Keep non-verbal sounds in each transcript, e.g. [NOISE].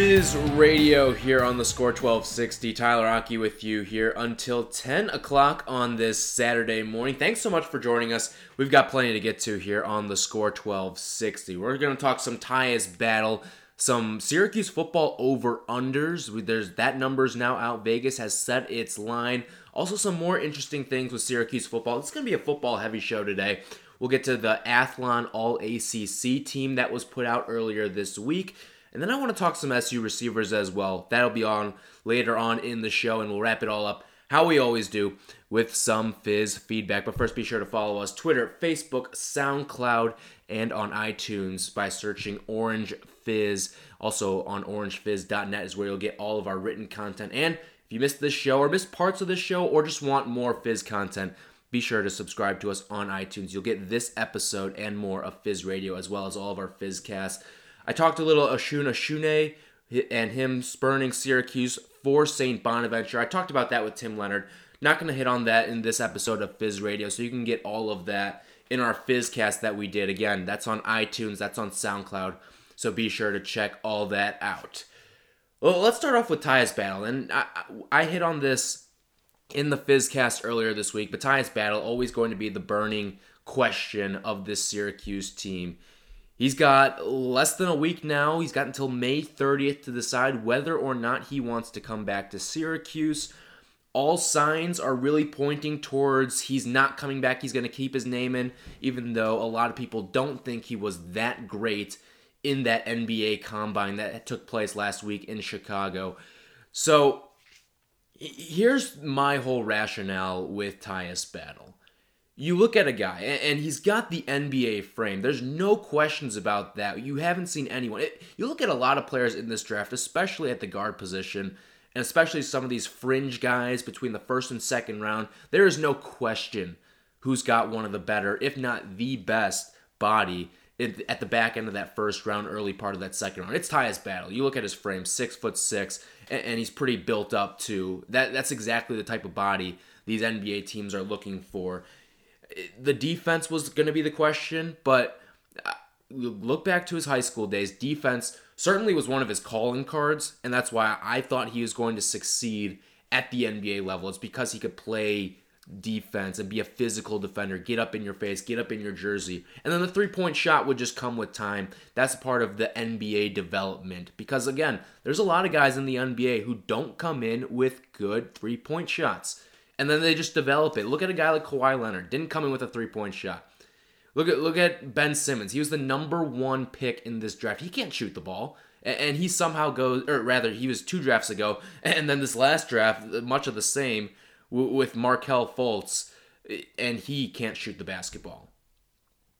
Fizz Radio here on the Score 1260. Tyler Aki with you here until 10 o'clock on this Saturday morning. Thanks so much for joining us. We've got plenty to get to here on the Score 1260. We're going to talk some Tyus battle, some Syracuse football over unders. There's that number's now out. Vegas has set its line. Also, some more interesting things with Syracuse football. It's going to be a football heavy show today. We'll get to the Athlon All ACC team that was put out earlier this week. And then I want to talk some SU receivers as well. That'll be on later on in the show, and we'll wrap it all up how we always do with some Fizz feedback. But first, be sure to follow us Twitter, Facebook, SoundCloud, and on iTunes by searching Orange Fizz. Also on orangefizz.net is where you'll get all of our written content. And if you missed this show or missed parts of this show or just want more Fizz content, be sure to subscribe to us on iTunes. You'll get this episode and more of Fizz Radio as well as all of our Fizz casts. I talked a little Osun Osunniyi and him spurning Syracuse for St. Bonaventure. I talked about that with Tim Leonard. Not going to hit on that in this episode of Fizz Radio, so you can get all of that in our Fizzcast that we did. Again, that's on iTunes, that's on SoundCloud, so be sure to check all that out. Well, let's start off with Tyus Battle, and I, I hit on this in the Fizzcast earlier this week, but Tyus Battle always going to be the burning question of this Syracuse team. He's got less than a week now. He's got until May 30th to decide whether or not he wants to come back to Syracuse. All signs are really pointing towards he's not coming back. He's going to keep his name in, even though a lot of people don't think he was that great in that NBA combine that took place last week in Chicago. So here's my whole rationale with Tyus Battle you look at a guy and he's got the NBA frame. There's no questions about that. You haven't seen anyone. It, you look at a lot of players in this draft, especially at the guard position, and especially some of these fringe guys between the first and second round. There is no question who's got one of the better, if not the best, body at the back end of that first round, early part of that second round. It's Tyus Battle. You look at his frame, six foot six, and he's pretty built up too. That that's exactly the type of body these NBA teams are looking for the defense was going to be the question, but uh, look back to his high school days. Defense certainly was one of his calling cards, and that's why I thought he was going to succeed at the NBA level. It's because he could play defense and be a physical defender, get up in your face, get up in your jersey. And then the three point shot would just come with time. That's part of the NBA development. Because again, there's a lot of guys in the NBA who don't come in with good three point shots and then they just develop it. Look at a guy like Kawhi Leonard, didn't come in with a three point shot. Look at look at Ben Simmons. He was the number one pick in this draft. He can't shoot the ball, and he somehow goes, or rather, he was two drafts ago, [LAUGHS] and then this last draft, much of the same with Markelle Fultz, and he can't shoot the basketball.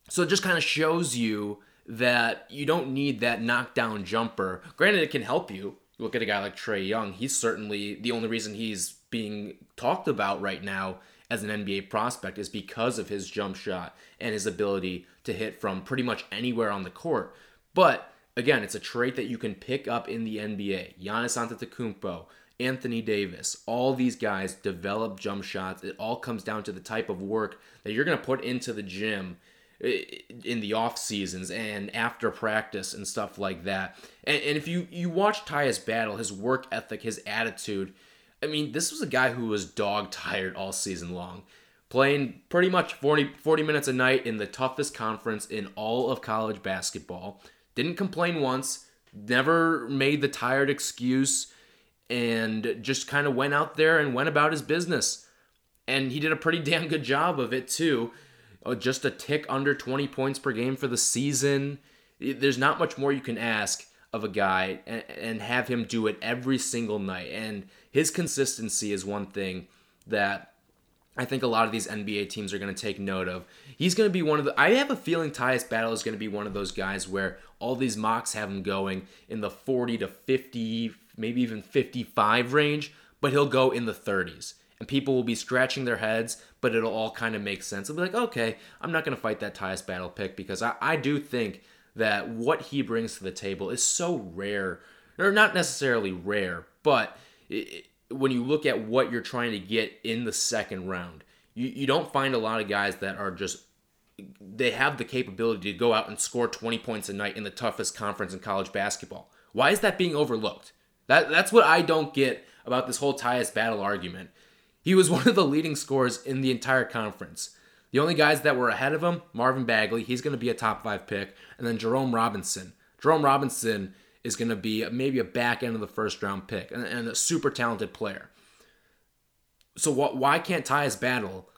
So it just kind of shows you that you don't need that knockdown jumper. Granted, it can help you. Look at a guy like Trae Young. He's certainly the only reason he's being talked about right now as an NBA prospect is because of his jump shot and his ability to hit from pretty much anywhere on the court. But again, it's a trait that you can pick up in the NBA. Giannis Antetokounmpo, Anthony Davis, all these guys develop jump shots. It all comes down to the type of work that you're going to put into the gym in the off seasons and after practice and stuff like that. And, and if you you watch Tyus battle, his work ethic, his attitude, I mean, this was a guy who was dog tired all season long, playing pretty much 40, 40 minutes a night in the toughest conference in all of college basketball. Didn't complain once, never made the tired excuse, and just kind of went out there and went about his business. And he did a pretty [LAUGHS] damn good job of it, too. Uh, just a tick under 20 points per game for the season. There's not much more you can ask of a guy and, and have him do it every single night. And his consistency is one thing that I think a lot of these NBA teams are going to take note of. He's going to be one of the. I have a feeling Tyus Battle is going to be one of those guys where all these mocks have him going in the 40 to 50, maybe even 55 range, but he'll go in the 30s. and people will be scratching their heads, but it'll all kind of make sense. It'll be like, okay, I'm not going to fight that Tyus Battle pick because I, I do think that what he brings to the table is so rare, or not necessarily rare, but when you look at what you're trying to get in the second round, you, you don't find a lot of guys that are just they have the capability to go out and score 20 points a night in the toughest conference in college basketball. Why is that being overlooked? That that's what I don't get about this whole Tyus battle argument. He was [LAUGHS] one of the leading scorers in the entire conference. The only guys that were ahead of him, Marvin Bagley, he's going to be a top five pick, and then Jerome Robinson. Jerome Robinson is going to be maybe a back end of the first round pick and, and a super talented player. So wh- why can't Tyus battle?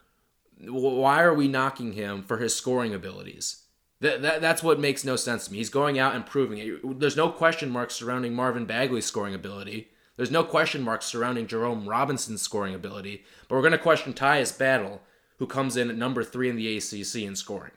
Why are we knocking him for his scoring abilities? That, that, that's what makes no sense to me. He's going out and proving it. There's no question marks surrounding Marvin Bagley's scoring ability. There's no question marks surrounding Jerome Robinson's scoring ability. But we're going to question Tyus Battle, who comes in at number three in the ACC in scoring.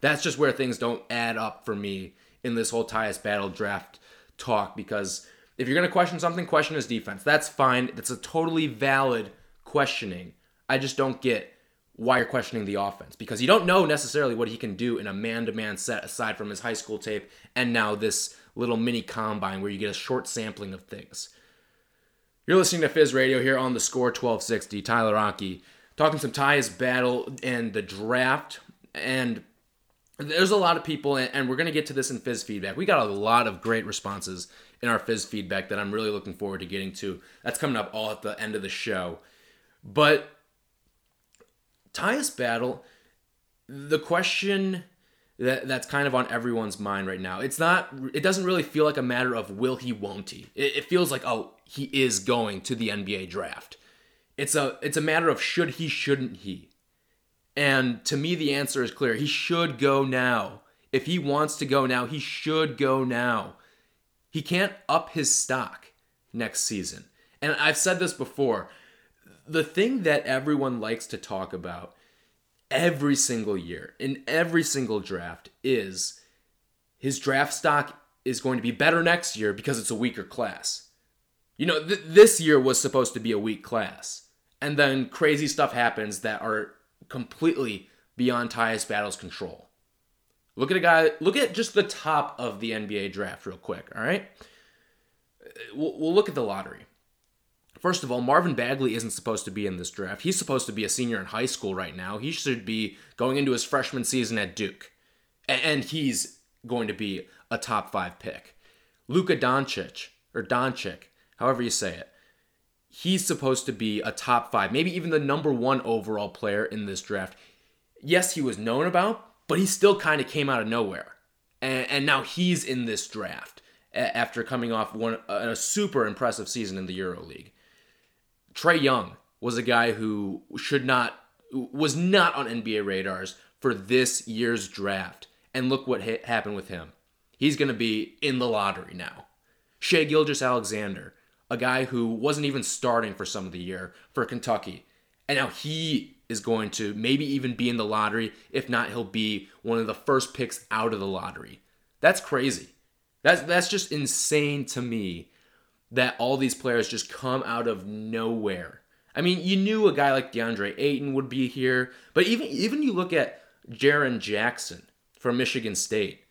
That's just where things don't add up for me in this whole Tyus Battle draft talk because if you're going to question something, question his defense. That's fine. That's a totally valid questioning. I just don't get why you're questioning the offense because you don't know necessarily what he can do in a man-to-man set aside from his high school tape and now this little mini combine where you get a short sampling of things. You're listening to Fizz Radio here on the Score 1260. Tyler Aki talking some Tyus battle and the draft and there's a lot of people, and we're going to get to this in Fizz feedback. We got a lot of great responses in our Fizz feedback that I'm really looking forward to getting to. That's coming up all at the end of the show. But Tyus Battle, the question that that's kind of on everyone's mind right now. It's not. It doesn't really feel like a matter of will he, won't he. It, it feels like oh, he is going to the NBA draft. It's a. It's a matter of should he, shouldn't he. And to me, the answer is clear. He should go now. If he wants to go now, he should go now. He can't up his stock next season. And I've said this before. The thing that everyone likes to talk about every single year, in every single draft, is his draft stock is going to be better next year because it's a weaker class. You know, th- this year was supposed to be a weak class. And then crazy stuff happens that are completely beyond Tyus Battle's control. Look at a guy, look at just the top of the NBA draft, real quick, all right? Uh, we'll, we'll look at the lottery. First of all, Marvin Bagley isn't supposed to be in this draft. He's supposed to be a senior in high school right now. He should be going into his freshman season at Duke. And he's going to be a top five pick. Luka Doncic, or Doncic, however you say it, he's supposed to be a top five, maybe even the number one overall player in this draft. Yes, he was known about, but he still kind of came out of nowhere. And, and, now he's in this draft after coming off one a super impressive season in the EuroLeague. Trae Young was a guy who should not was not on NBA radars for this year's draft. And look what ha- happened with him. He's going to be in the lottery now. Shai Gilgeous-Alexander, a guy who wasn't even starting for some of the year for Kentucky. And now he is going to maybe even be in the lottery. If not, he'll be one of the first picks out of the lottery. That's crazy. That's that's just insane to me that all these players just come out of nowhere. I mean, you knew a guy like DeAndre Ayton would be here, but even even you look at Jaren Jackson from Michigan State.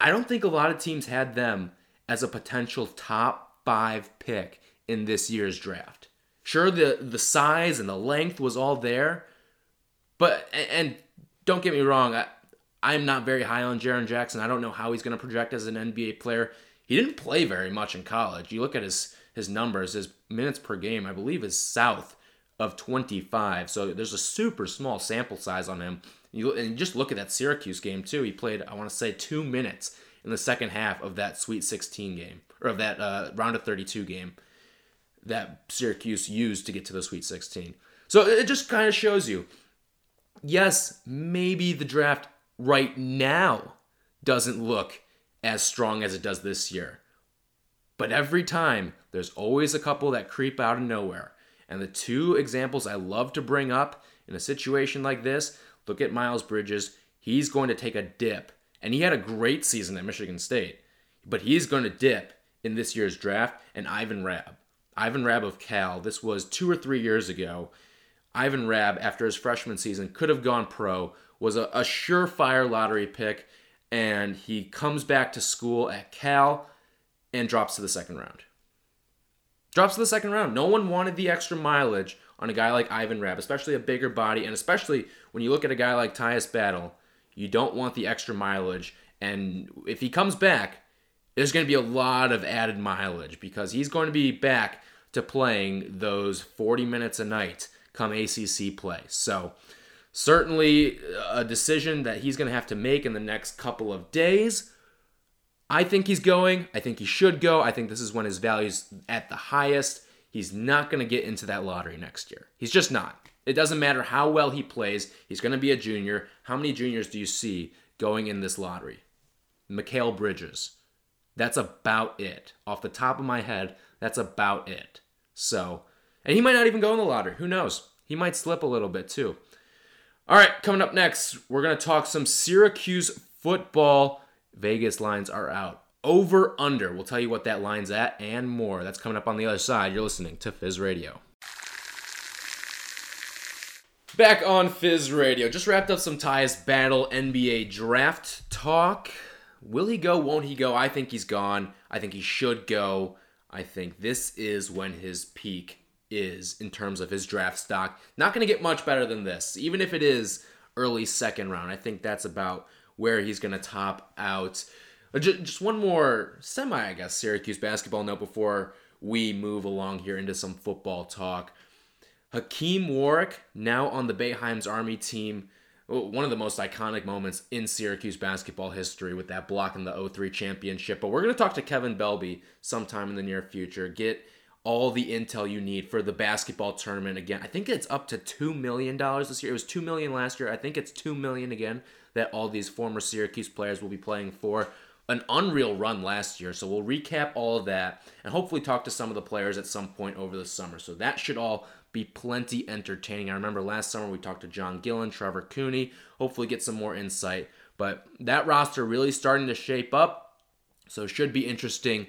I don't think a lot of teams had them as a potential top five pick in this year's draft. Sure, the the size and the length was all there, but and don't get me wrong, I, I'm not very high on Jaren Jackson. I don't know how he's going to project as an NBA player. He didn't play very much in college. You look at his his numbers, his minutes per game, I believe, is south of 25. So there's a super small sample size on him. You and just look at that Syracuse game too. He played, I want to say, two minutes in the second half of that Sweet 16 game or of that uh, round of 32 game that Syracuse used to get to the Sweet 16. So it just kind of shows you yes, maybe the draft right now doesn't look as strong as it does this year. But every time, there's always a couple that creep out of nowhere. And the two examples I love to bring up in a situation like this look at Miles Bridges. He's going to take a dip. And he had a great season at Michigan State, but he's going to dip in this year's draft, and Ivan Rabb. Ivan Rabb of Cal. This was two or three years ago. Ivan Rabb, after his freshman season, could have gone pro, was a, a surefire lottery pick, and he comes back to school at Cal and drops to the second round. Drops to the second round. No one wanted the extra mileage on a guy like Ivan Rabb, especially a bigger body, and especially when you look at a guy like Tyus Battle, you don't want the extra mileage. And if he comes back, there's going to be a lot of added mileage because he's going to be back to playing those 40 minutes a night come ACC play. So, certainly uh, a decision that he's going to have to make in the next couple of days. I think he's going. I think he should go. I think this is when his value's at the highest. He's not going to get into that lottery next year. He's just not. It doesn't matter how well he plays. He's going to be a junior. How many juniors do you see going in this lottery? Mikal Bridges. That's about it. Off the top of my head, that's about it. So, and he might not even go in the lottery. Who knows? He might slip a little bit too. All right, coming up next, we're going to talk some Syracuse football. Vegas lines are out. Over under. We'll tell you what that line's at and more. That's coming up on the other side. You're listening to Fizz Radio. Back on Fizz Radio. Just wrapped up some Tyus Battle NBA draft talk. Will he go? Won't he go? I think he's gone. I think he should go. I think this is when his peak is in terms of his draft stock. Not going to get much better than this, even if it is early second round. I think that's about where he's going to top out. Uh, just one more semi, I guess, Syracuse basketball note before we move along here into some football talk. Hakim Warrick, now on the Boeheim's Army team, one of the most iconic moments in Syracuse basketball history with that block in the 03 championship. But we're going to talk to Kevin Belbey sometime in the near future. Get all the intel you need for the basketball tournament again. I think it's up to 2 million dollars this year. It was 2 million last year. I think it's 2 million again that all these former Syracuse players will be playing for. An unreal run last year. So we'll recap all of that and hopefully talk to some of the players at some point over the summer. So that should all be plenty entertaining. I remember last summer we talked to John Gillon, Trevor Cooney, hopefully get some more insight. But that roster really starting to shape up, so should be interesting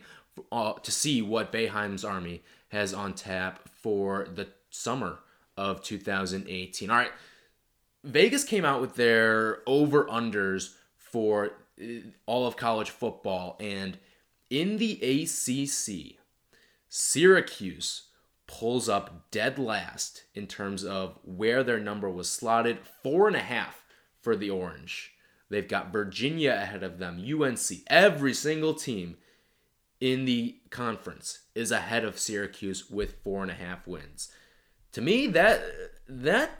uh, to see what Boeheim's Army has on tap for the summer of 2018. All right, Vegas came out with their over unders for uh, all of college football, and in the ACC, Syracuse pulls up dead last in terms of where their number was slotted. Four and a half for the Orange. They've got Virginia ahead of them, UNC. Every single team in the conference is ahead of Syracuse with four and a half wins. To me, that that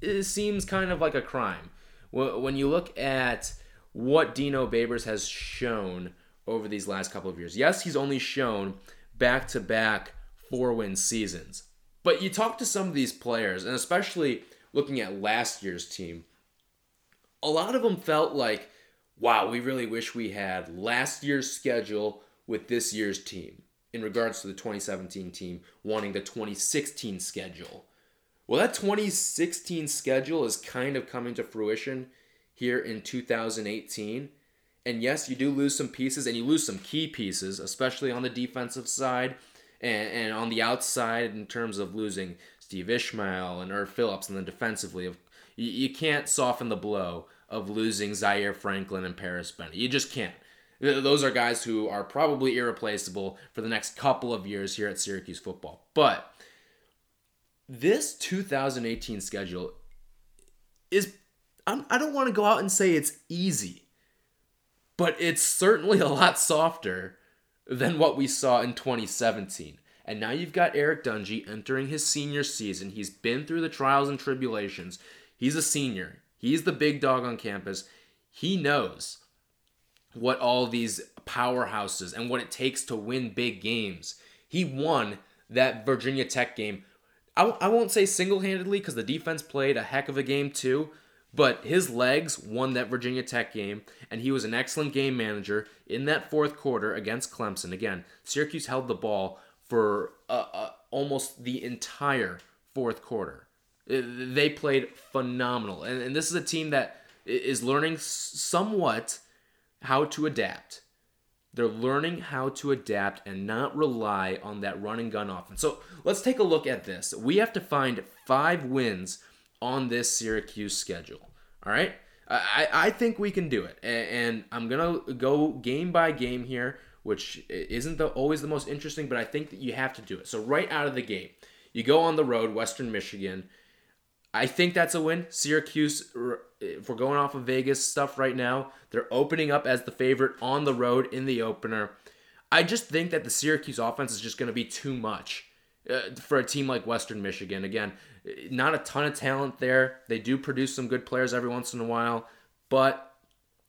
is, seems kind of like a crime. When you look at what Dino Babers has shown over these last couple of years, yes, he's only shown back to back four win seasons. But you talk to some of these players, and especially looking at last year's team, a lot of them felt like, wow, we really wish we had last year's schedule with this year's team in regards to the 2017 team wanting the 2016 schedule. Well, that 2016 schedule is kind of coming to fruition here in 2018. And yes, you do lose some pieces and you lose some key pieces, especially on the defensive side and, and on the outside in terms of losing Steve Ishmael and Erv Philips, and then defensively, of you, you can't soften the blow of losing Zaire Franklin and Parris Bennett. You just can't. Those are guys who are probably irreplaceable for the next couple of years here at Syracuse football. But this 2018 schedule is, I'm, I do not want to go out and say it's easy, but it's certainly a lot softer than what we saw in 2017. And now you've got Eric Dungey entering his senior season. He's been through the trials and tribulations. He's a senior. He's the big dog on campus. He knows what all these powerhouses and what it takes to win big games. He won that Virginia Tech game. I, I won't say single handedly because the defense played a heck of a game too, but his legs won that Virginia Tech game, and he was an excellent game manager in that fourth quarter against Clemson. Again, Syracuse held the ball for uh, uh, almost the entire fourth quarter. Uh, they played phenomenal, and, and this is a team that is learning somewhat how to adapt. They're learning how to adapt and not rely on that run and gun offense. So let's take a look at this. We have to find five wins on this Syracuse schedule. All right? I, I think we can do it. And I'm going to go game by game here, which isn't the, always the most interesting, but I think that you have to do it. So, right out of the gate, you go on the road, Western Michigan. I think that's a win. Syracuse, if we're going off of Vegas stuff right now, they're opening up as the favorite on the road in the opener. I just think that the Syracuse offense is just going to be too much uh, for a team like Western Michigan. Again, not a ton of talent there. They do produce some good players every once in a while, but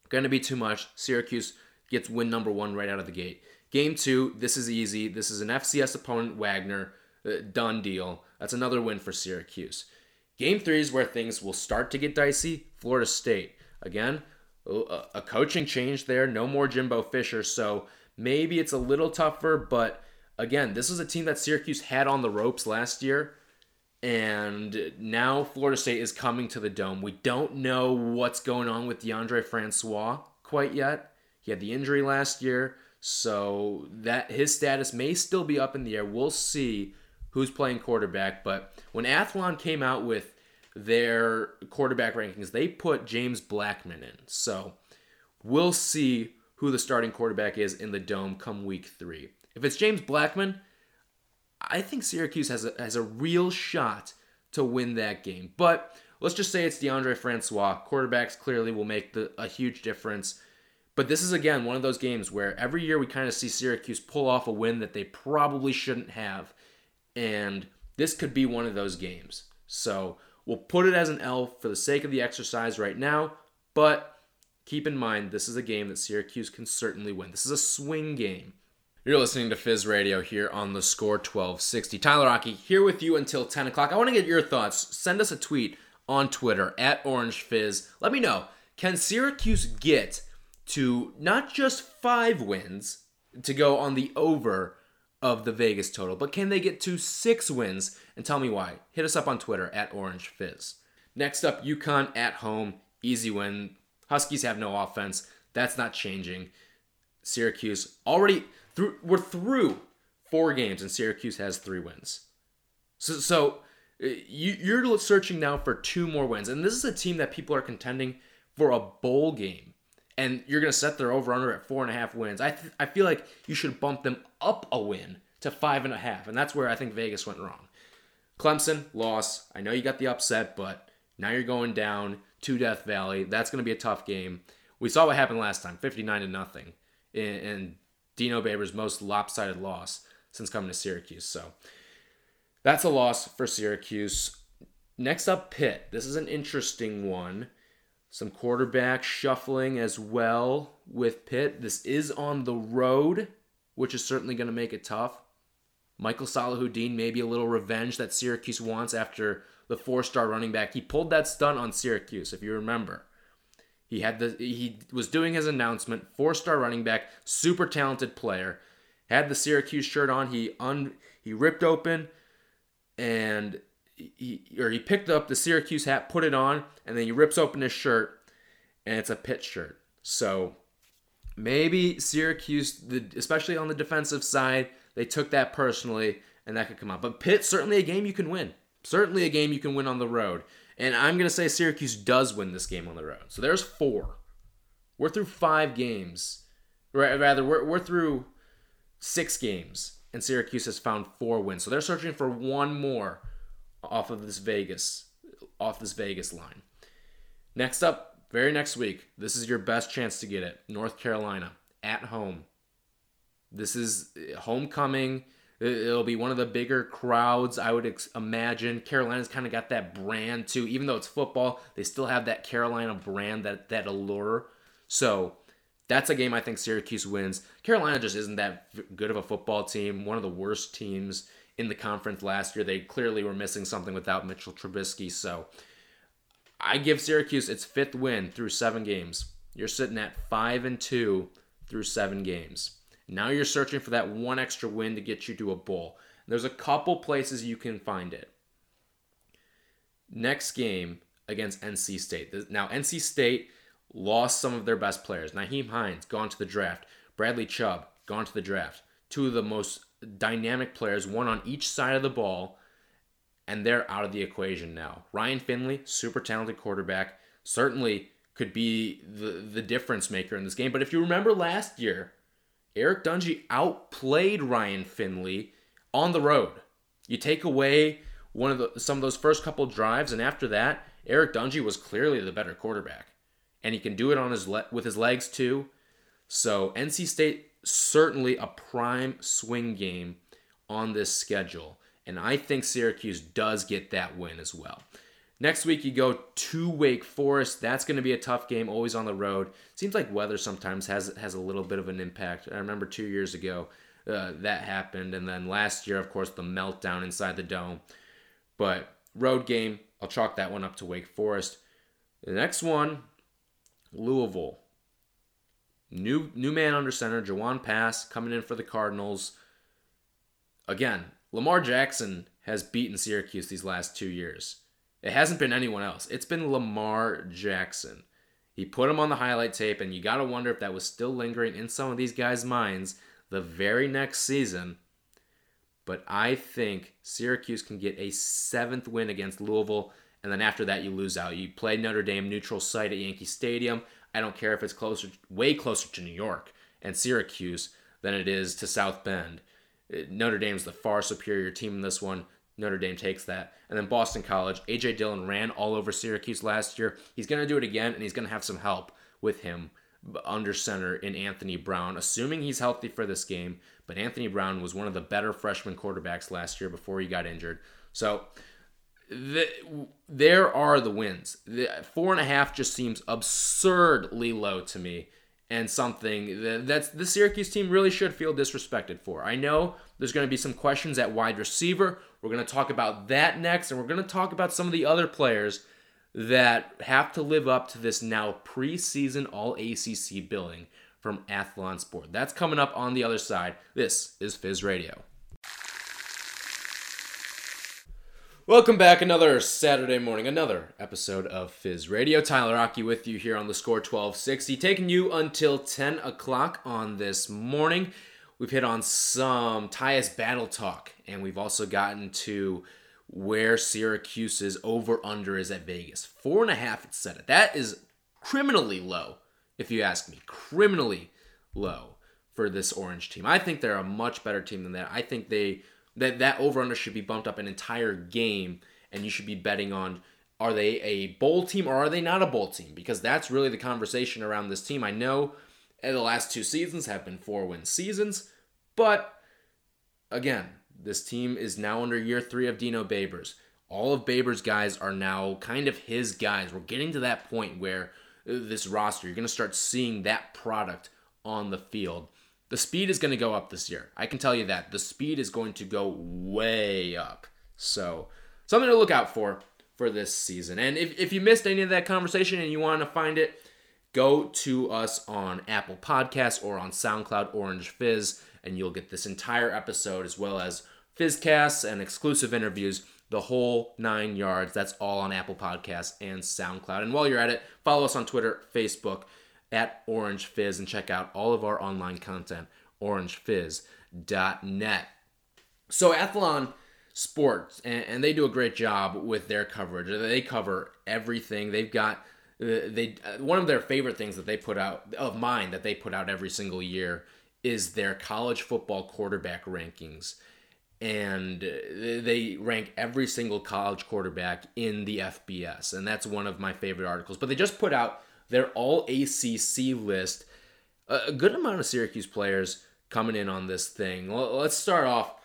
going to be too much. Syracuse gets win number one right out of the gate. Game two, this is easy. This is an FCS opponent, Wagner. Uh, done deal. That's another win for Syracuse. Game three is where things will start to get dicey. Florida State. Again, a coaching change there. No more Jimbo Fisher. So maybe it's a little tougher. But again, this is a team that Syracuse had on the ropes last year. And now Florida State is coming to the dome. We don't know what's going on with Deondre Francois quite yet. He had the injury last year. So that his status may still be up in the air. We'll see who's playing quarterback. But when Athlon came out with their quarterback rankings, they put James Blackman in. So we'll see who the starting quarterback is in the dome come week three. If it's James Blackman, I think Syracuse has a, has a real shot to win that game. But let's just say it's Deondre Francois. Quarterbacks clearly will make the, a huge difference. But this is again one of those games where every year we kind of see Syracuse pull off a win that they probably shouldn't have. And this could be one of those games. So we'll put it as an L for the sake of the exercise right now. But keep in mind, this is a game that Syracuse can certainly win. This is a swing game. You're listening to Fizz Radio here on the score 1260. Tyler Rocky here with you until 10 o'clock. I want to get your thoughts. Send us a tweet on Twitter at Orange Fizz. Let me know. Can Syracuse get to not just five wins to go on the over of the Vegas total, but can they get to six wins? And tell me why. Hit us up on Twitter at Orange Fizz. Next up, UConn at home, easy win. Huskies have no offense. That's not changing. Syracuse already through. We're through four games, and Syracuse has three wins. So, so uh, you, you're searching now for two more wins, and this is a team that people are contending for a bowl game and you're going to set their over under at four and a half wins. I th- I feel like you should bump them up a win to five and a half, and that's where I think Vegas went wrong. Clemson loss. I know you got the upset, but now you're going down to Death Valley. That's going to be a tough game. We saw what happened last time, 59 to nothing, in, in Dino Babers' most lopsided loss since coming to Syracuse. So that's a loss for Syracuse. Next up, Pitt. This is an interesting one. Some quarterback shuffling as well with Pitt. This is on the road, which is certainly going to make it tough. Mychale Salahuddin, maybe a little revenge that Syracuse wants after the four-star running back. He pulled that stunt on Syracuse, if you remember. He had the he was doing his announcement, four-star running back, super talented player. Had the Syracuse shirt on. He un he ripped open and he or he picked up the Syracuse hat, put it on, and then he rips open his shirt, and it's a Pitt shirt. So maybe Syracuse, especially on the defensive side, they took that personally, and that could come out. But Pitt certainly a game you can win. Certainly a game you can win on the road. And I'm going to say Syracuse does win this game on the road. So there's four. We're through five games. Rather, we're, we're through six games, and Syracuse has found four wins. So they're searching for one more off of this Vegas off this Vegas line. Next up, very next week, this is your best chance to get it. North Carolina at home. This is uh, homecoming. It'll be one of the bigger crowds, I would ex- imagine. Carolina's kind of got that brand too. Even though it's football, they still have that Carolina brand, that that allure. So that's a game I think Syracuse wins. Carolina just isn't that good of a football team. One of the worst teams in the conference last year. They clearly were missing something without Mitchell Trubisky. So I give Syracuse its fifth win through seven games. You're sitting at five and two through seven games. Now you're searching for that one extra win to get you to a bowl. There's a couple places you can find it. Next game against NC State. Now, NC State lost some of their best players. Nyheim Hines, gone to the draft. Bradley Chubb, gone to the draft. Two of the most dynamic players, one on each side of the ball, and they're out of the equation now. Ryan Finley, super talented quarterback, certainly could be the, the difference maker in this game. But if you remember last year, Eric Dungey outplayed Ryan Finley on the road. You take away one of the some of those first couple drives, and after that, Eric Dungey was clearly the better quarterback, and he can do it on his le- with his legs too. So NC State certainly a prime swing game on this schedule, and I think Syracuse does get that win as well. Next week, you go to Wake Forest. That's going to be a tough game, always on the road. Seems like weather sometimes has has a little bit of an impact. I remember two years ago uh, that happened, and then last year, of course, the meltdown inside the dome. But road game, I'll chalk that one up to Wake Forest. The next one, Louisville. New new man under center, Jawon Pass coming in for the Cardinals. Again, Lamar Jackson has beaten Syracuse these last two years. It hasn't been anyone else. It's been Lamar Jackson. He put him on the highlight tape, and you got to wonder if that was still lingering in some of these guys' minds the very next season. But I think Syracuse can get a seventh win against Louisville, and then after that, you lose out. You play Notre Dame neutral site at Yankee Stadium. I don't care if it's closer, way closer to New York and Syracuse than it is to South Bend. Notre Dame's the far superior team in this one. Notre Dame takes that. And then Boston College, AJ Dillon ran all over Syracuse last year. He's going to do it again, and he's going to have some help with him under center in Anthony Brown, assuming he's healthy for this game. But Anthony Brown was one of the better freshman quarterbacks last year before he got injured. So the, there are the wins. The four and a half just seems absurdly low to me and something that that's the Syracuse team really should feel disrespected for. I know there's going to be some questions at wide receiver. We're going to talk about that next, and we're going to talk about some of the other players that have to live up to this now preseason All ACC billing from Athlon Sport. That's coming up on the other side. This is Fizz Radio. Welcome back, another Saturday morning, another episode of Fizz Radio. Tyler Rocky with you here on the score 1260, taking you until 10 o'clock on this morning. We've hit on some Tyus battle talk, and we've also gotten to where Syracuse's over under is at Vegas. Four and a half, it's set at. That is criminally low, if you ask me. Criminally low for this Orange team. I think they're a much better team than that. I think they that that over under should be bumped up an entire game, and you should be betting on are they a bowl team or are they not a bowl team? Because that's really the conversation around this team. I know the last two seasons have been four win seasons, but again, this team is now under year three of Dino Babers. All of Babers' guys are now kind of his guys. We're getting to that point where uh, this roster, you're going to start seeing that product on the field. The speed is going to go up this year. I can tell you that. The speed is going to go way up. So, something to look out for for this season. And if, if you missed any of that conversation and you want to find it, go to us on Apple Podcasts or on SoundCloud Orange Fizz, and you'll get this entire episode as well as Fizzcasts and exclusive interviews, the whole nine yards. That's all on Apple Podcasts and SoundCloud. And while you're at it, follow us on Twitter, Facebook, at Orange Fizz and check out all of our online content, orangefizz.net. So, Athlon Sports, and, and, they do a great job with their coverage. They cover everything. They've got uh, they uh, one of their favorite things that they put out of mine that they put out every single year is their college football quarterback rankings and uh, they rank every single college quarterback in the FBS and that's one of my favorite articles but they just put out their all ACC list. A good amount of Syracuse players coming in on this thing. Let's start off.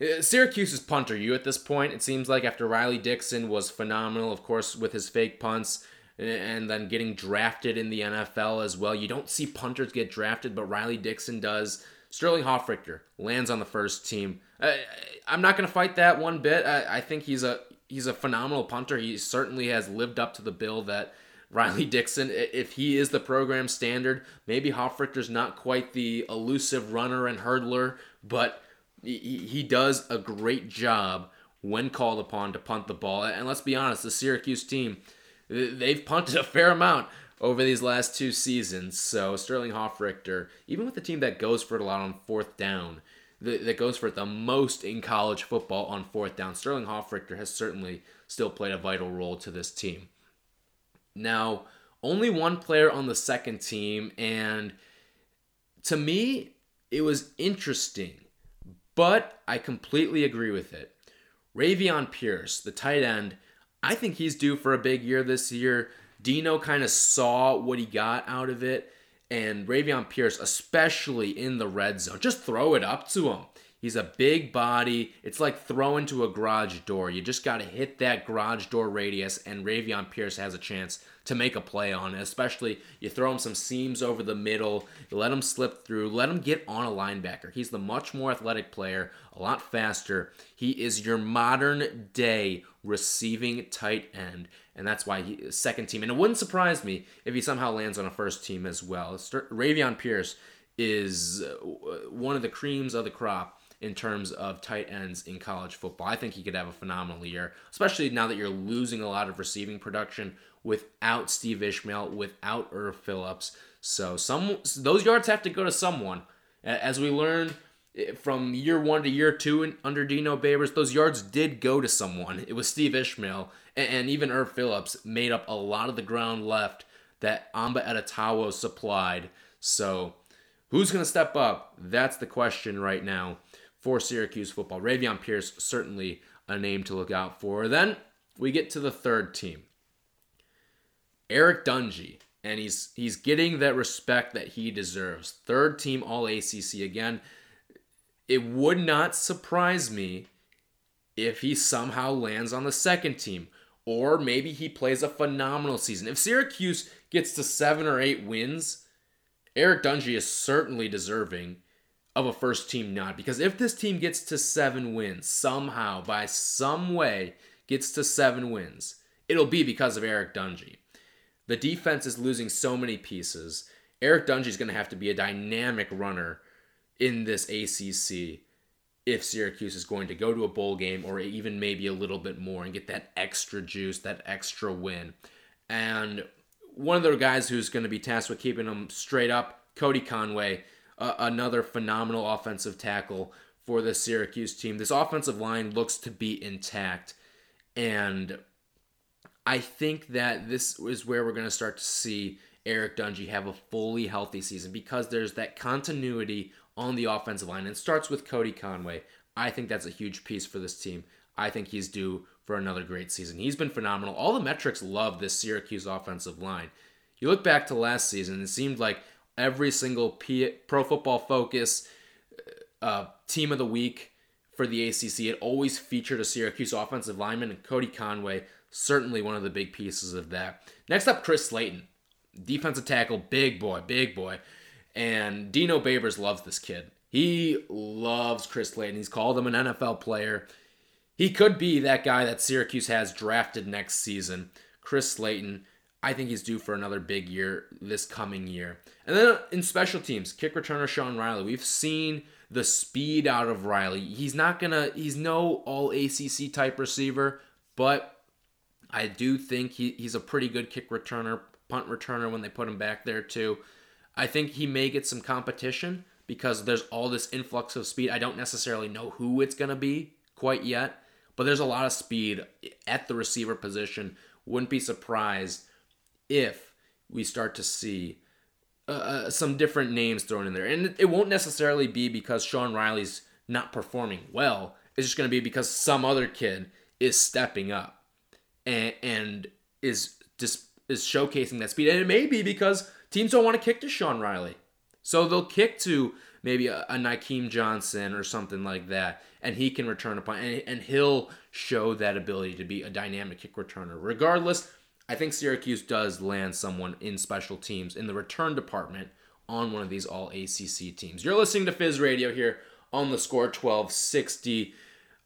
Uh, Syracuse's punter, you at this point, it seems like after Riley Dixon was phenomenal, of course, with his fake punts and then getting drafted in the NFL as well. You don't see punters get drafted, but Riley Dixon does. Sterling Hofrichter lands on the first team. I'm not going to fight that one bit. I think he's a he's a phenomenal punter. He certainly has lived up to the bill that Riley Dixon, if he is the program standard, maybe Hofrichter's not quite the elusive runner and hurdler, but he does a great job when called upon to punt the ball. And let's be honest, the Syracuse team, they've punted a fair amount over these last two seasons. So Sterling Hofrichter, even with the team that goes for it a lot on fourth down, that goes for it the most in college football on fourth down, Sterling Hofrichter has certainly still played a vital role to this team. Now, only one player on the second team, and to me, it was interesting, but I completely agree with it. Ravian Pierce, the tight end, I think he's due for a big year this year. Dino kind of saw what he got out of it, and Ravian Pierce, especially in the red zone, just throw it up to him. He's a big body. It's like throwing to a garage door. You just got to hit that garage door radius, and Ravian Pierce has a chance to make a play on it. Especially you throw him some seams over the middle, you let him slip through, let him get on a linebacker. He's the much more athletic player, a lot faster. He is your modern day receiving tight end, and that's why he second team. And it wouldn't surprise me if he somehow lands on a first team as well. Ravian Pierce is uh, one of the creams of the crop in terms of tight ends in college football. I think he could have a phenomenal year, especially now that you're losing a lot of receiving production without Steve Ishmael, without Erv Philips. So some those yards have to go to someone. As we learned eh, from year one to year two under Dino Babers, those yards did go to someone. It was Steve Ishmael, and even Erv Philips made up a lot of the ground left that Amba Etta-Tawo supplied. So who's going to step up? That's the question right now for Syracuse football. Ravian Pierce, certainly a name to look out for. Then we get to the third team. Eric Dungey, and he's he's getting that respect that he deserves. Third team All ACC again. It would not surprise me if he somehow lands on the second team, or maybe he plays a phenomenal season. If Syracuse gets to seven or eight wins, Eric Dungey is certainly deserving of a first team nod because if this team gets to seven wins somehow by some way gets to seven wins it'll be because of eric dungey. The defense is losing so many pieces. Eric dungey is going to have to be a dynamic runner in this acc if syracuse is going to go to a bowl game or even maybe a little bit more and get that extra juice that extra win. And one of the guys who's going to be tasked with keeping them straight up cody conway uh, another phenomenal offensive tackle for the Syracuse team. This offensive line looks to be intact. And I think that this is where we're going to start to see Eric Dungey have a fully healthy season because there's that continuity on the offensive line. And starts with Cody Conway. I think that's a huge piece for this team. I think he's due for another great season. He's been phenomenal. All the metrics love this Syracuse offensive line. You look back to last season, it seemed like every single P- Pro Football Focus uh, team of the week for the ACC. It always featured a Syracuse offensive lineman, and Cody Conway, certainly one of the big pieces of that. Next up, Chris Slayton, defensive tackle, big boy, big boy. And Dino Babers loves this kid. He loves Chris Slayton. He's called him an NFL player. He could be that guy that Syracuse has drafted next season. Chris Slayton, I think he's due for another big year this coming year. And then in special teams, kick returner Sean Riley. We've seen the speed out of Riley. He's not gonna. He's no all ACC type receiver, but I do think he, he's a pretty good kick returner, punt returner when they put him back there too. I think he may get some competition because there's all this influx of speed. I don't necessarily know who it's gonna be quite yet, but there's a lot of speed at the receiver position. Wouldn't be surprised if we start to see uh, uh, some different names thrown in there. And it won't necessarily be because Sean Riley's not performing well. It's just going to be because some other kid is stepping up and, and is just is showcasing that speed. And it may be because teams don't want to kick to Sean Riley. So they'll kick to maybe a, a Nykeim Johnson or something like that, and he can return a punt, and, and he'll show that ability to be a dynamic kick returner. Regardless, I think Syracuse does land someone in special teams in the return department on one of these all ACC teams. You're listening to Fizz Radio here on the score 1260.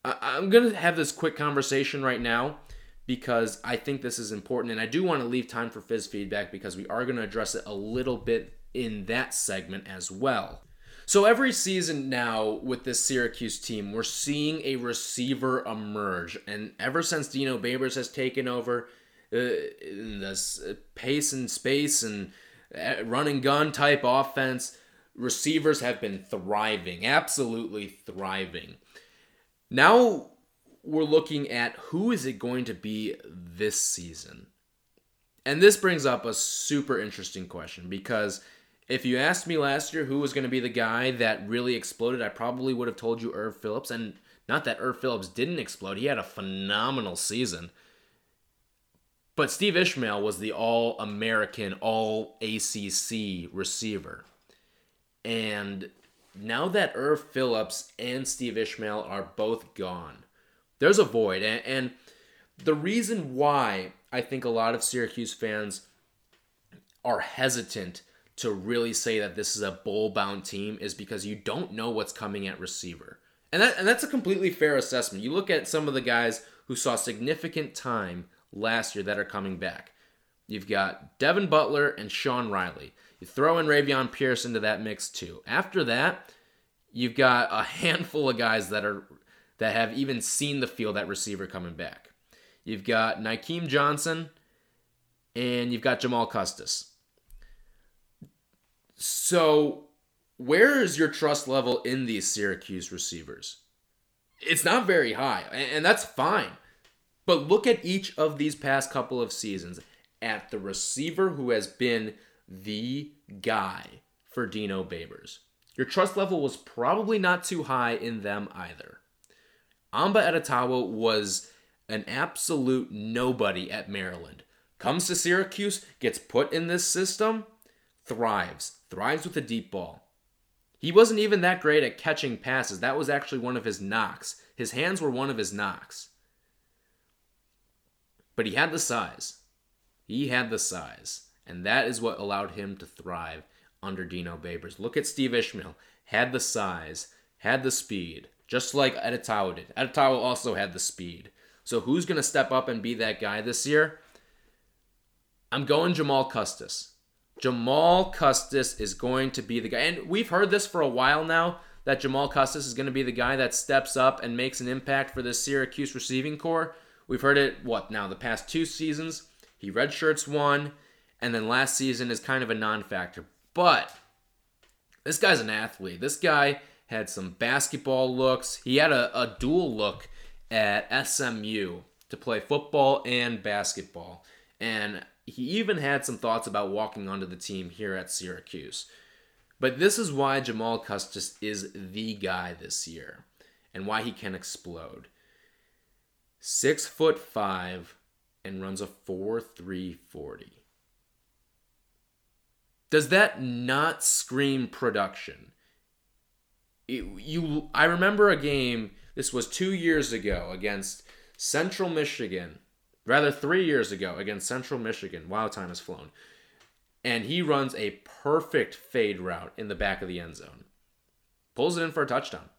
I'm going to have this quick conversation right now because I think this is important and I do want to leave time for Fizz feedback because we are going to address it a little bit in that segment as well. So every season now with this Syracuse team, we're seeing a receiver emerge. And ever since Dino Babers has taken over, this pace and space and uh, run and gun type offense. Receivers have been thriving, absolutely thriving. Now we're looking at who is it going to be this season? And this brings up a super interesting question because if you asked me last year who was going to be the guy that really exploded, I probably would have told you Erv Philips. And not that Erv Philips didn't explode, he had a phenomenal season. But Steve Ishmael was the all American, all ACC receiver. And now that Erv Philips and Steve Ishmael are both gone, there's a void. And, and the reason why I think a lot of Syracuse fans are hesitant to really say that this is a bowl bound team is because you don't know what's coming at receiver. And that and that's a completely fair assessment. You look at some of the guys who saw significant time last year that are coming back. You've got Devin Butler and Sean Riley. You throw in Ravian Pierce into that mix too. After that, you've got a [LAUGHS] handful of guys that are that have even seen the field at receiver coming back. You've got Nykeim Johnson and you've got Jamal Custis. So, where is your trust level in these Syracuse receivers? It's not very high, and that's fine. But look at each of these past couple of seasons at the receiver who has been the guy for Dino Babers. Your trust level was probably not too high in them either. Amba Etta-Tawo was an absolute nobody at Maryland. Comes to Syracuse, gets put in this system, thrives, thrives with a deep ball. He wasn't even that great at catching passes. That was actually one of his knocks. His hands were one of his knocks. But he had the size. He had the size. And that is what allowed him to thrive under Dino Babers. Look at Steve Ishmael. Had the size, had the speed, just like Etta-Tawo did. Etta-Tawo also had the speed. So who's going to step up and be that guy this year? I'm going Jamal Custis. Jamal Custis is going to be the guy. And we've heard this for a while now that Jamal Custis is going to be the guy that steps up and makes an impact for this Syracuse receiving corps. We've heard it, what, now, the past two seasons? He redshirts one, and then last season is kind of a non factor. But this guy's an athlete. This guy had some basketball looks. He had a, a dual look at SMU to play football and basketball. And he even had some thoughts about walking onto the team here at Syracuse. But this is why Jamal Custis is the guy this year and why he can explode. Six foot five and runs a 4 3 40. Does that not scream production? It, you, I remember a game this was two years ago against Central Michigan, rather three years ago against Central Michigan. Wow, time has flown. And he runs a perfect fade route in the back of the end zone, pulls it in for a touchdown.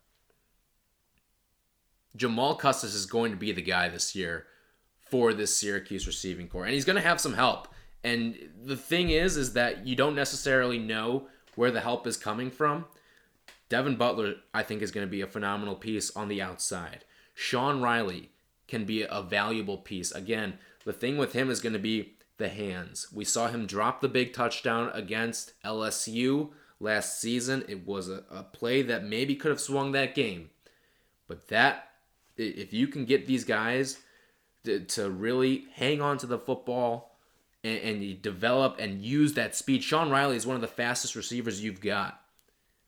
Jamal Custis is going to be the guy this year for this Syracuse receiving core, and he's going to have some help. And the thing is, is that you don't necessarily know where the help is coming from. Devin Butler, I think, is going to be a phenomenal piece on the outside. Sean Riley can be a valuable piece. Again, the thing with him is going to be the hands. We saw him drop the big touchdown against LSU last season. It was a, a play that maybe could have swung that game. But that, if you can get these guys to, to really hang on to the football and, and you develop and use that speed, Sean Riley is one of the fastest receivers you've got.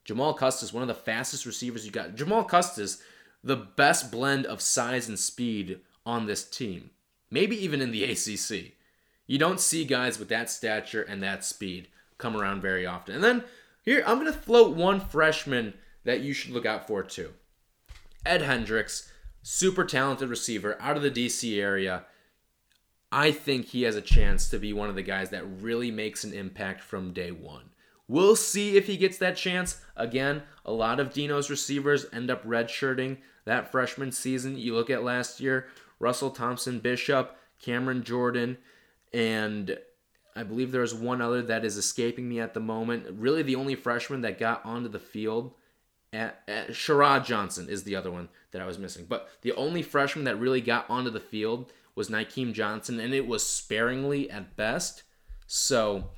Jamal Custis, one of the fastest receivers you got. Jamal Custis, the best blend of size and speed on this team. Maybe even in the [LAUGHS] ACC. You don't see guys with that stature and that speed come around very often. And then here, I'm going to float one freshman that you should look out for too. Ed Hendricks, super talented receiver out of the DC area. I think he has a chance to be one of the guys that really makes an impact from day one. We'll see if he gets that chance. Again, a lot of Dino's receivers end up redshirting that freshman season. You look at last year, Russell Thompson Bishop, Cameron Jordan, and I believe there's one other that is escaping me at the moment. Really, the only freshman that got onto the field at Sharod Johnson is the other one that I was missing. But the only freshman that really got onto the field was Nykeim Johnson, and it was sparingly at best. So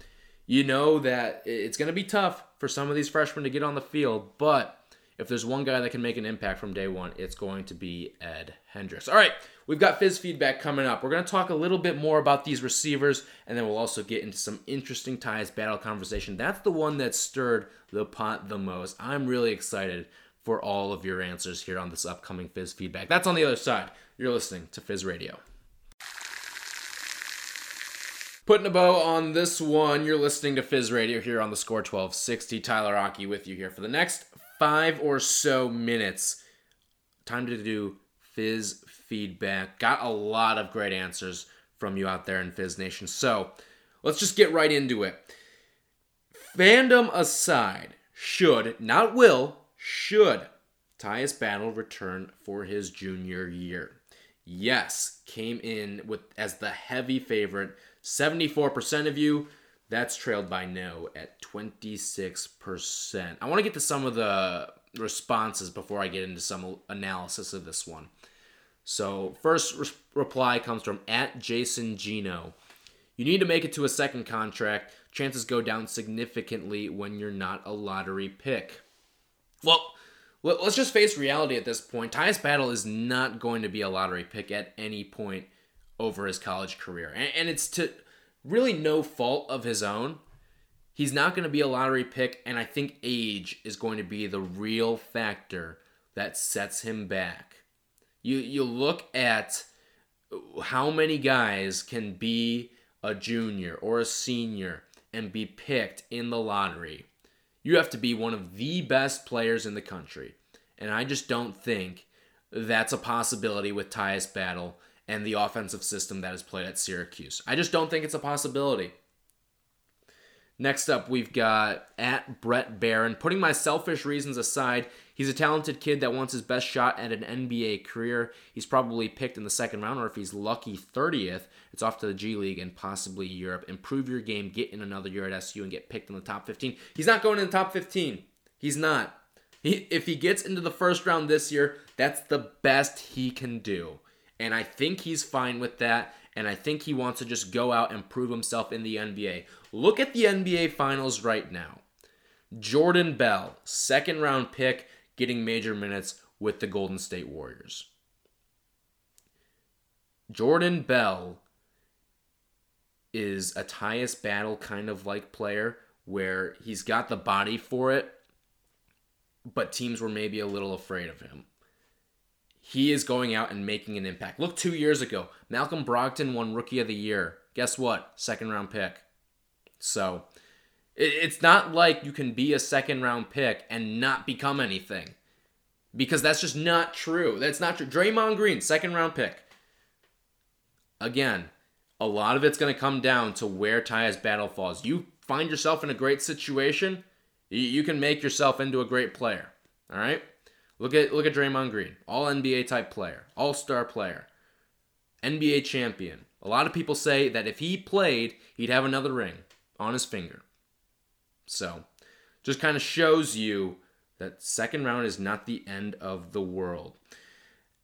you know that it's going to be tough for some of these freshmen to get on the field, but if there's one guy that can make an impact from day one, it's going to be Ed Hendricks. All right, we've got Fizz feedback coming up. We're going to talk a little bit more about these receivers, and then we'll also get into some interesting Tyus Battle conversation. That's the one that stirred the pot the most. I'm really excited for all of your answers here on this upcoming Fizz feedback. That's on the other side. You're listening to Fizz Radio. Putting a bow on this one, you're listening to Fizz Radio here on the Score 1260. Tyler Aki with you here for the next five or so minutes. Time to do Fizz feedback. Got a lot of great answers from you out there in Fizz Nation. So let's just get right into it. Fandom aside, should, not will, should Tyus Battle return for his junior year? Yes, came in with as the heavy favorite 74% of you. That's trailed by no at 26%. I want to get to some of the responses before I get into some analysis of this one. So, first re- reply comes from at Jason Gino. You need to make it to a second contract. Chances go down significantly when you're not a lottery pick. Well, let's just face reality at this point. Tyus Battle is not going to be a lottery pick at any point over his college career. And, and it's to really no fault of his own. He's not going to be a lottery pick, and I think age is going to be the real factor that sets him back. You you look at how many guys can be a junior or a senior and be picked in the lottery. You have to be one of the best players in the country. And I just don't think that's a possibility with Tyus Battle and the offensive system that is played at Syracuse. I just don't think it's a possibility. Next up, we've got at Brett Barron. Putting my selfish reasons aside, he's a talented kid that wants his best shot at an NBA career. He's probably picked in the second round, or if he's lucky, 30th, it's off to the G League and possibly Europe. Improve your game, get in another year at SU, and get picked in the top 15. He's not going in the top 15. He's not. He, if he gets into the first round this year, that's the best he can do. And I think he's fine with that. And I think he wants to just go out and prove himself in the NBA. Look at the NBA Finals right now. Jordan Bell, second round pick, getting major minutes with the Golden State Warriors. Jordan Bell is a Tyus Battle kind of like player where he's got the body for it, but teams were maybe a little afraid of him he is going out and making an impact. Look, two years ago, Malcolm Brogdon won Rookie of the Year. Guess what? Second round pick. So it's not like you can be a second round pick and not become anything. Because that's just not true. That's not true. Draymond Green, second round pick. Again, a lot of it's going to come down to where Tyus battle falls. You find yourself in a great situation, you can make yourself into a great player. All right? Look at look at Draymond Green, all NBA type player, all star player, NBA champion. A lot of people say that if he played, he'd have another ring on his finger. So, just kind of shows you that second round is not the end of the world.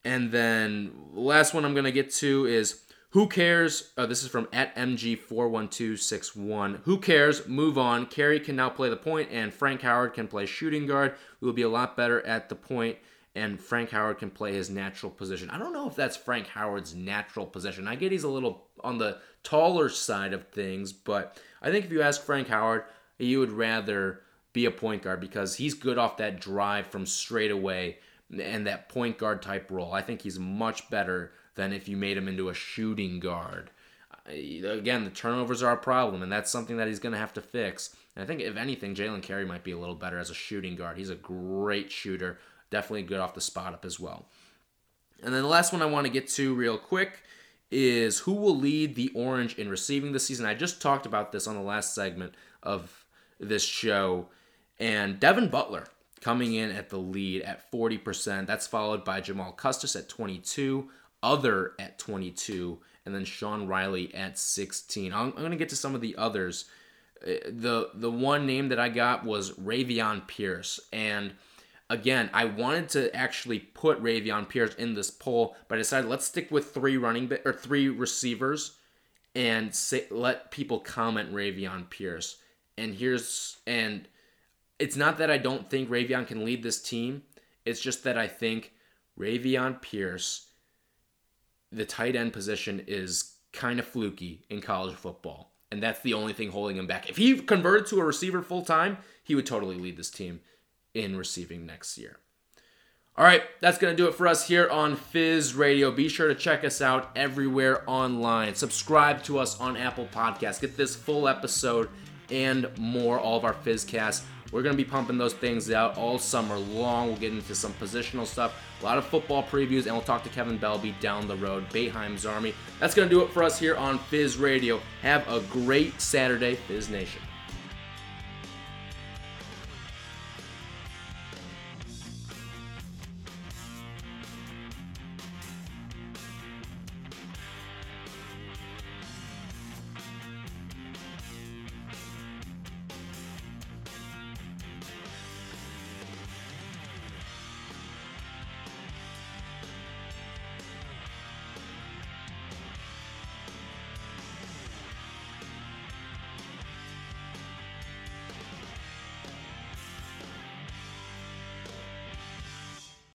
And then last one I'm going to get to is who cares? Uh, this is from at MG41261. Who cares? Move on. Carey can now play the point, and Frank Howard can play shooting guard. We will be a lot better at the point, and Frank Howard can play his natural position. I don't know if that's Frank Howard's natural position. I get he's a little on the taller side of things, but I think if you ask Frank Howard, he would rather be a point guard because he's good off that drive from straight away and that point guard type role. I think he's much better than if you made him into a shooting guard. Uh, again, the turnovers are a problem, and that's something that he's going to have to fix. And I think, if anything, Jalen Carey might be a little better as a shooting guard. He's a great shooter, definitely good off the spot up as well. And then the last one I want to get to real quick is who will lead the Orange in receiving this season. I just talked about this on the last segment of this show. And Devin Butler coming in at the lead at 40%. That's followed by Jamal Custis at 22, other at 22, and then Sean Riley at 16. I'm, I'm going to get to some of the others. Uh, the the one name that I got was Ravian Pierce, and Again, I wanted to actually put Ravian Pierce in this poll, but I decided let's stick with three running or three receivers and say, let people comment Ravian Pierce. And here's and it's not that I don't think Ravian can lead this team. It's just that I think Ravian Pierce, the tight end position is kind of fluky in college football. And that's the only thing holding him back. If he converted to a receiver full time, he would totally lead this team in receiving next year. All right, that's going to do it for us here on Fizz Radio. Be sure to check us out everywhere online. Subscribe to us on Apple Podcasts. Get this full episode and more, all of our Fizzcasts. We're going to be pumping those things out all summer long. We'll get into some positional stuff, a lot of football previews, and we'll talk to Kevin Belbey down the road, Boeheim's Army. That's going to do it for us here on Fizz Radio. Have a great Saturday, Fizz Nation.